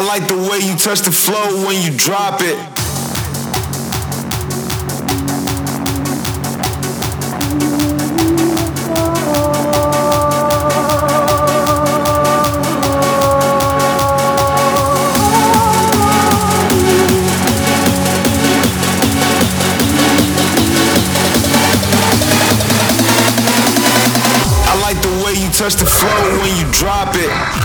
I like the way you touch the flow when you drop it. I like the way you touch the flow when you drop it.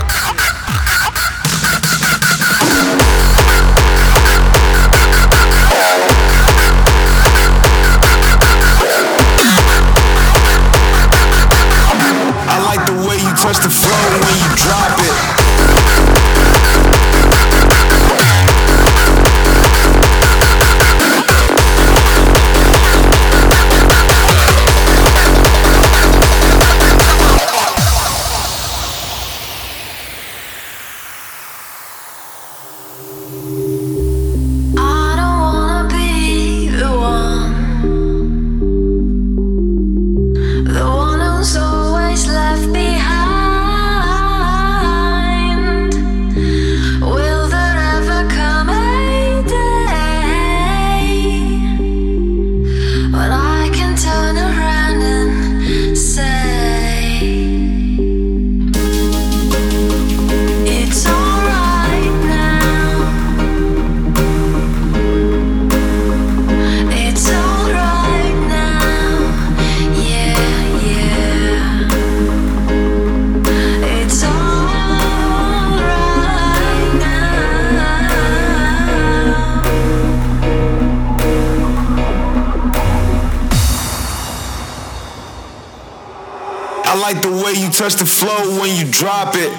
Touch the flow when you drop it.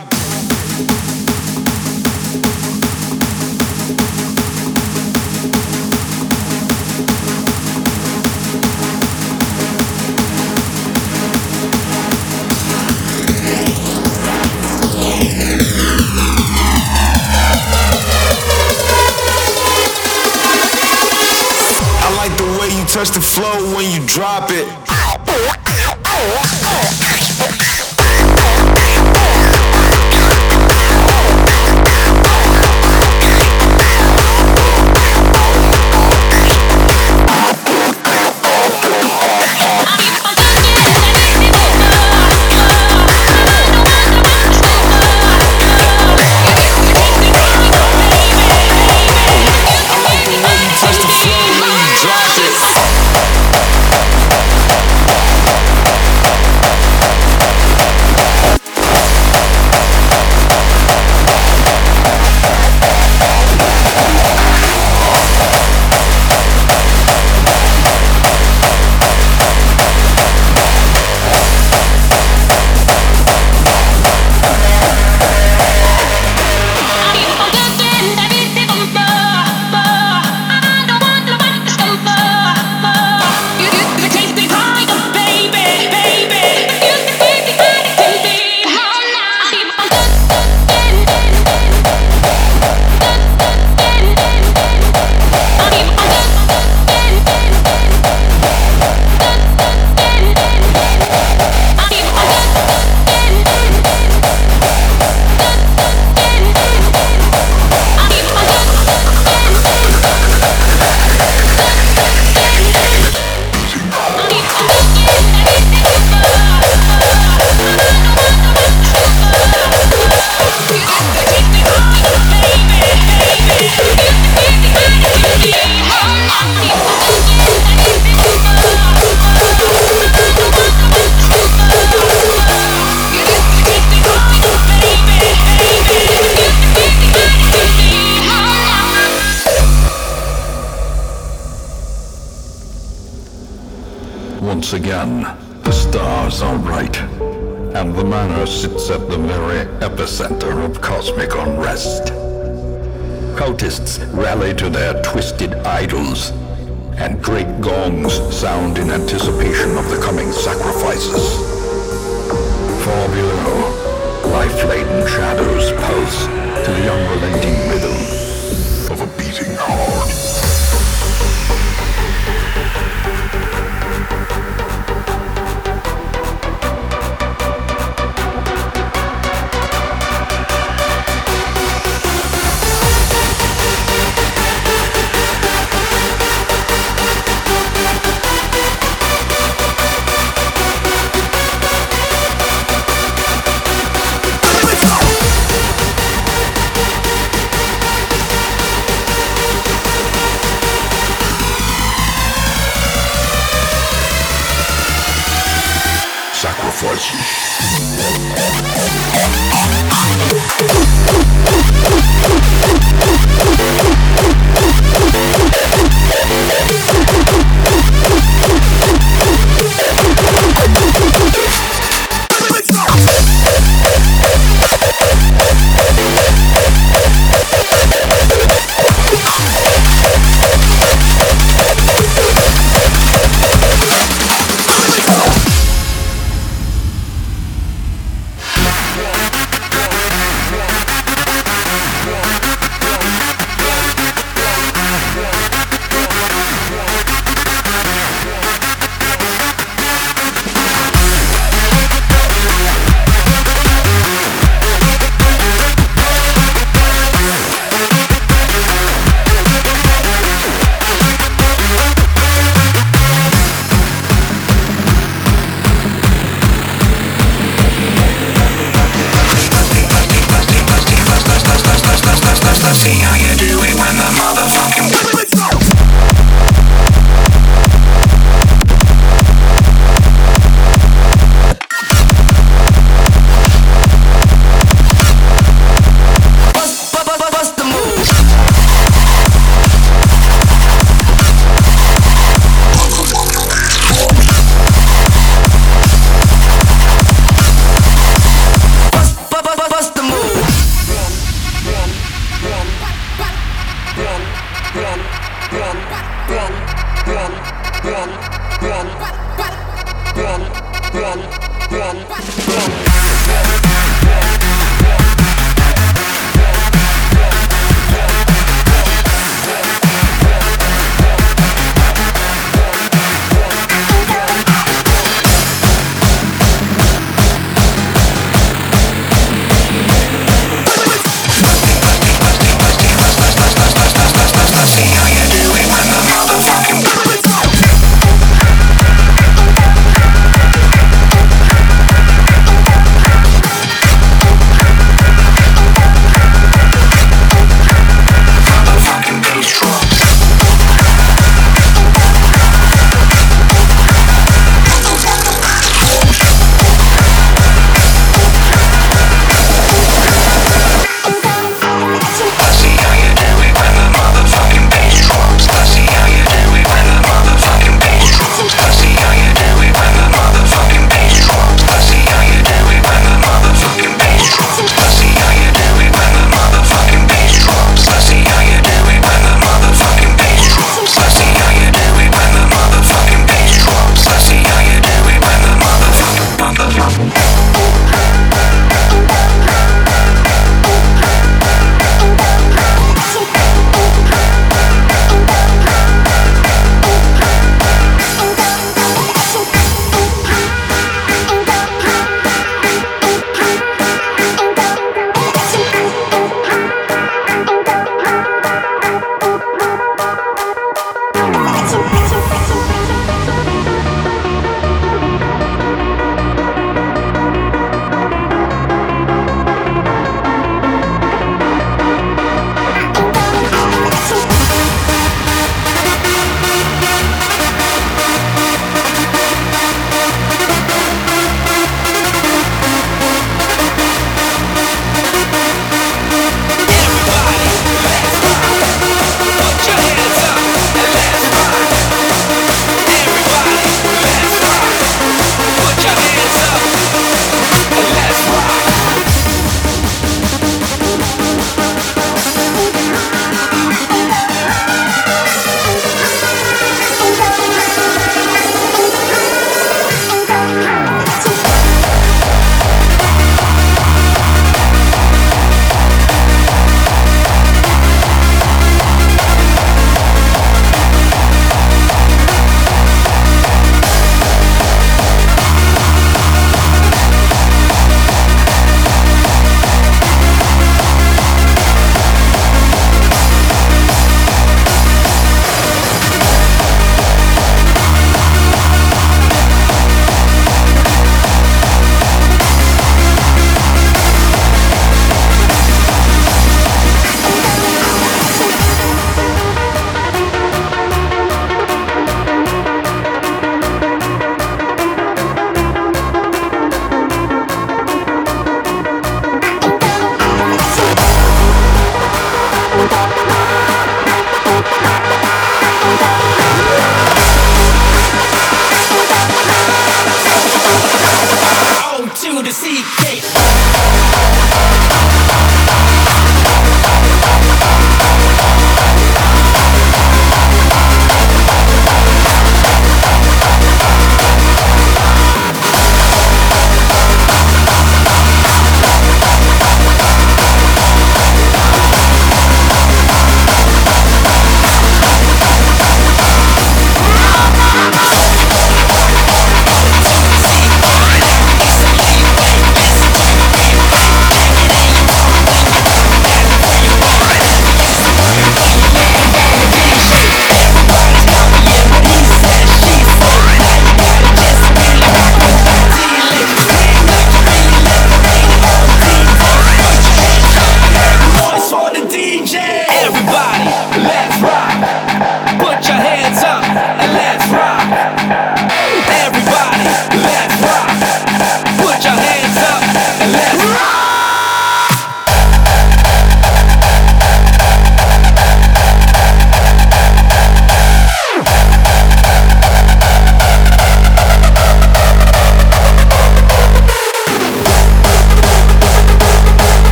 I like the way you touch the flow when you drop it. And the manor sits at the very epicenter of cosmic unrest. Cultists rally to their twisted idols, and great gongs sound in anticipation of the coming sacrifices. Far below, life-laden shadows pulse to the unrelenting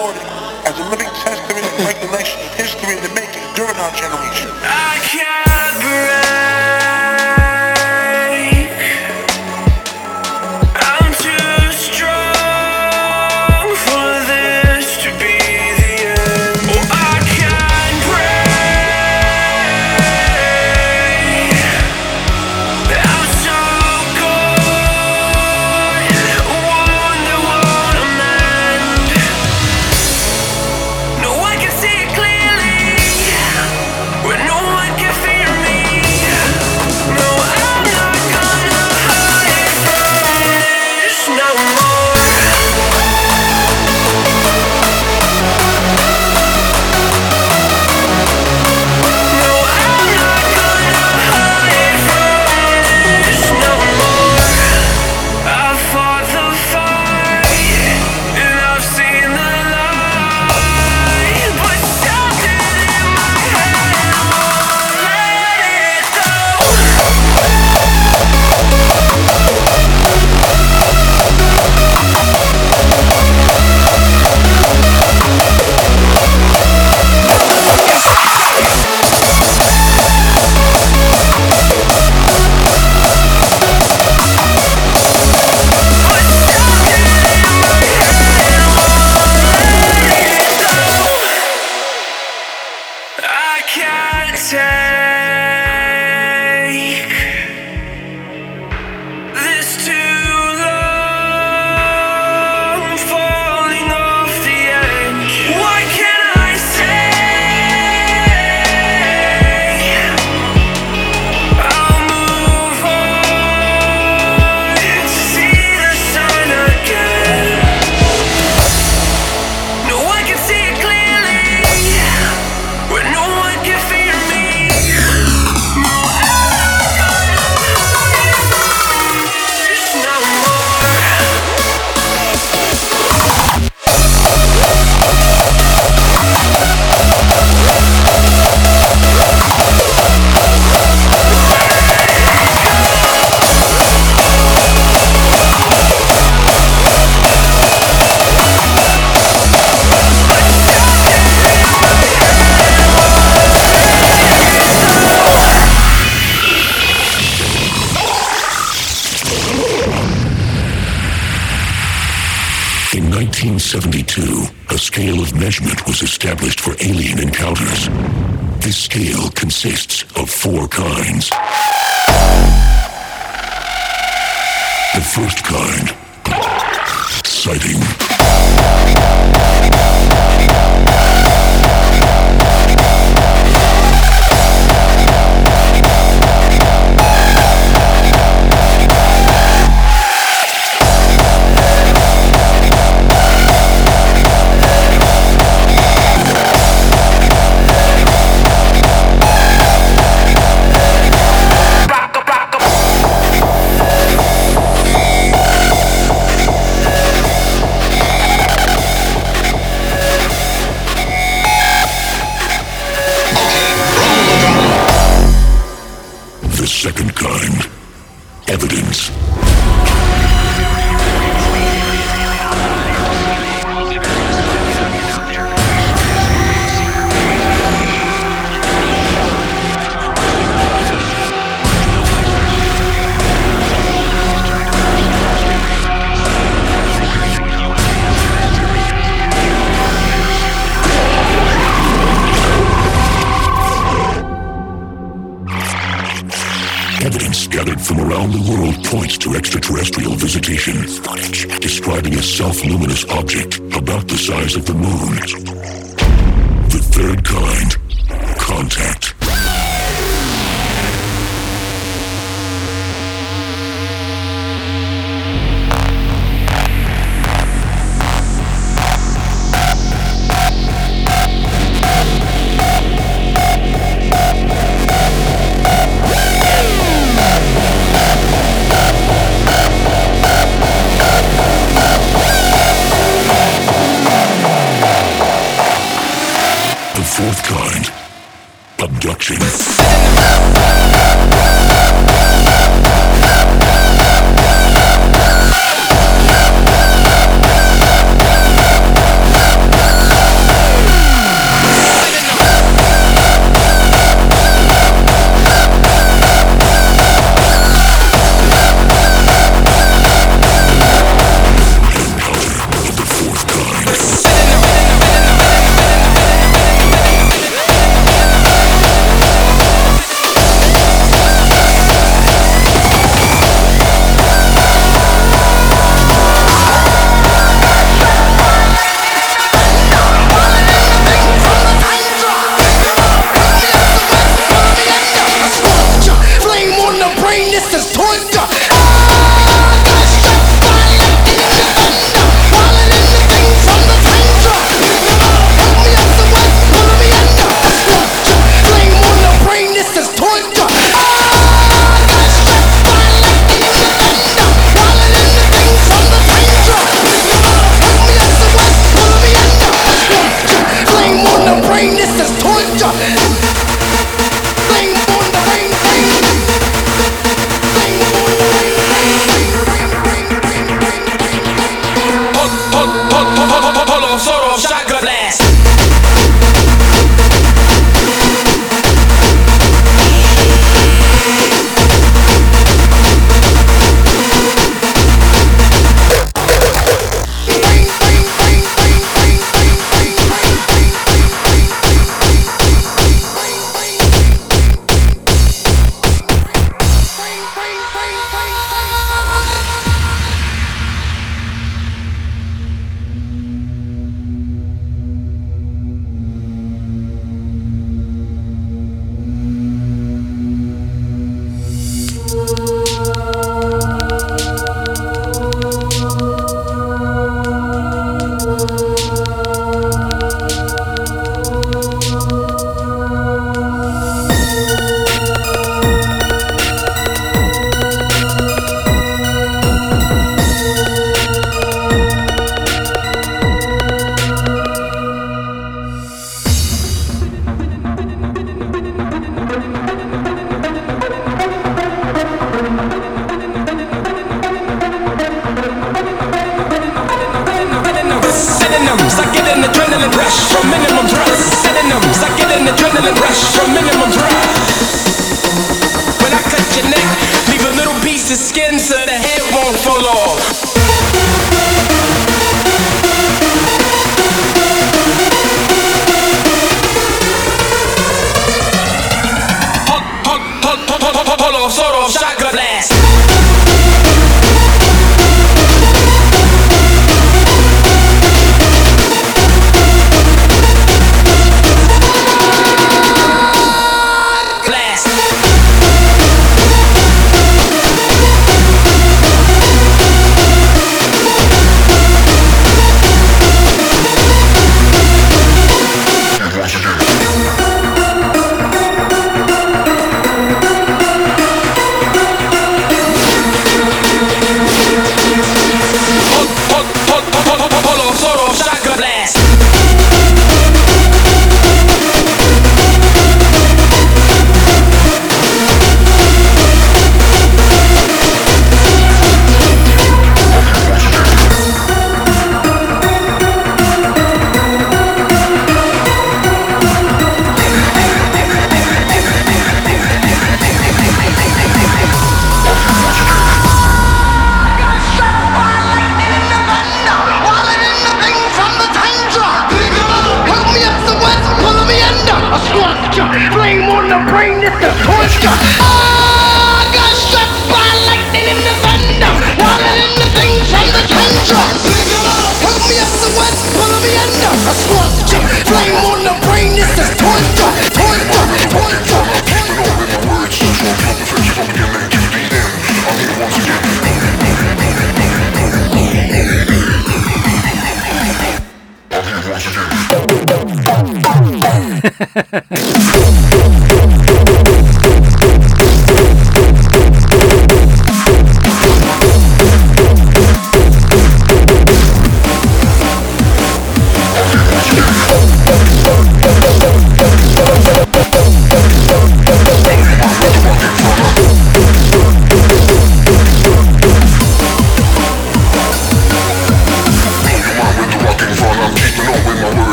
recorded as a living testament and recognition of history in the making during our generation. I can't. Of the moon. So the head won't fall off.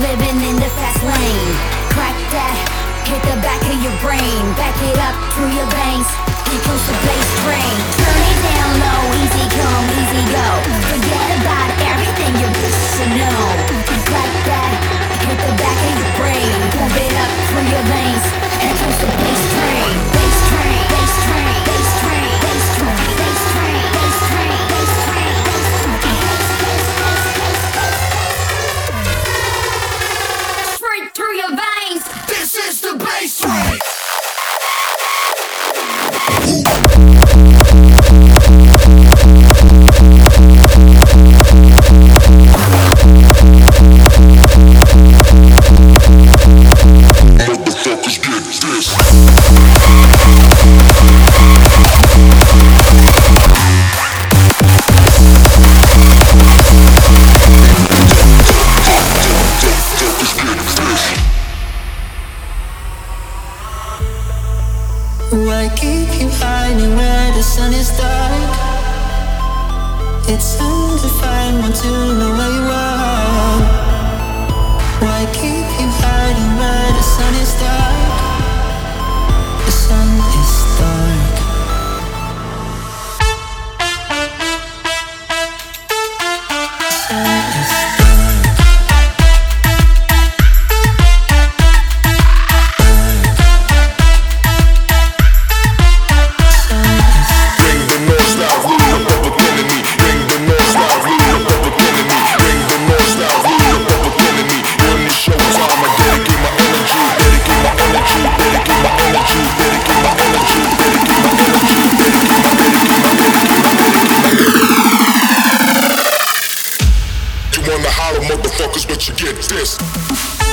living in the fast lane. Crack that, hit the back of your brain. Back it up through your veins. Here comes the bass train. Turn it down low, easy come, easy go. Forget about everything you wish to know. Crack that, hit the back of your brain. Pump it up through your veins. Here comes the bass train. this.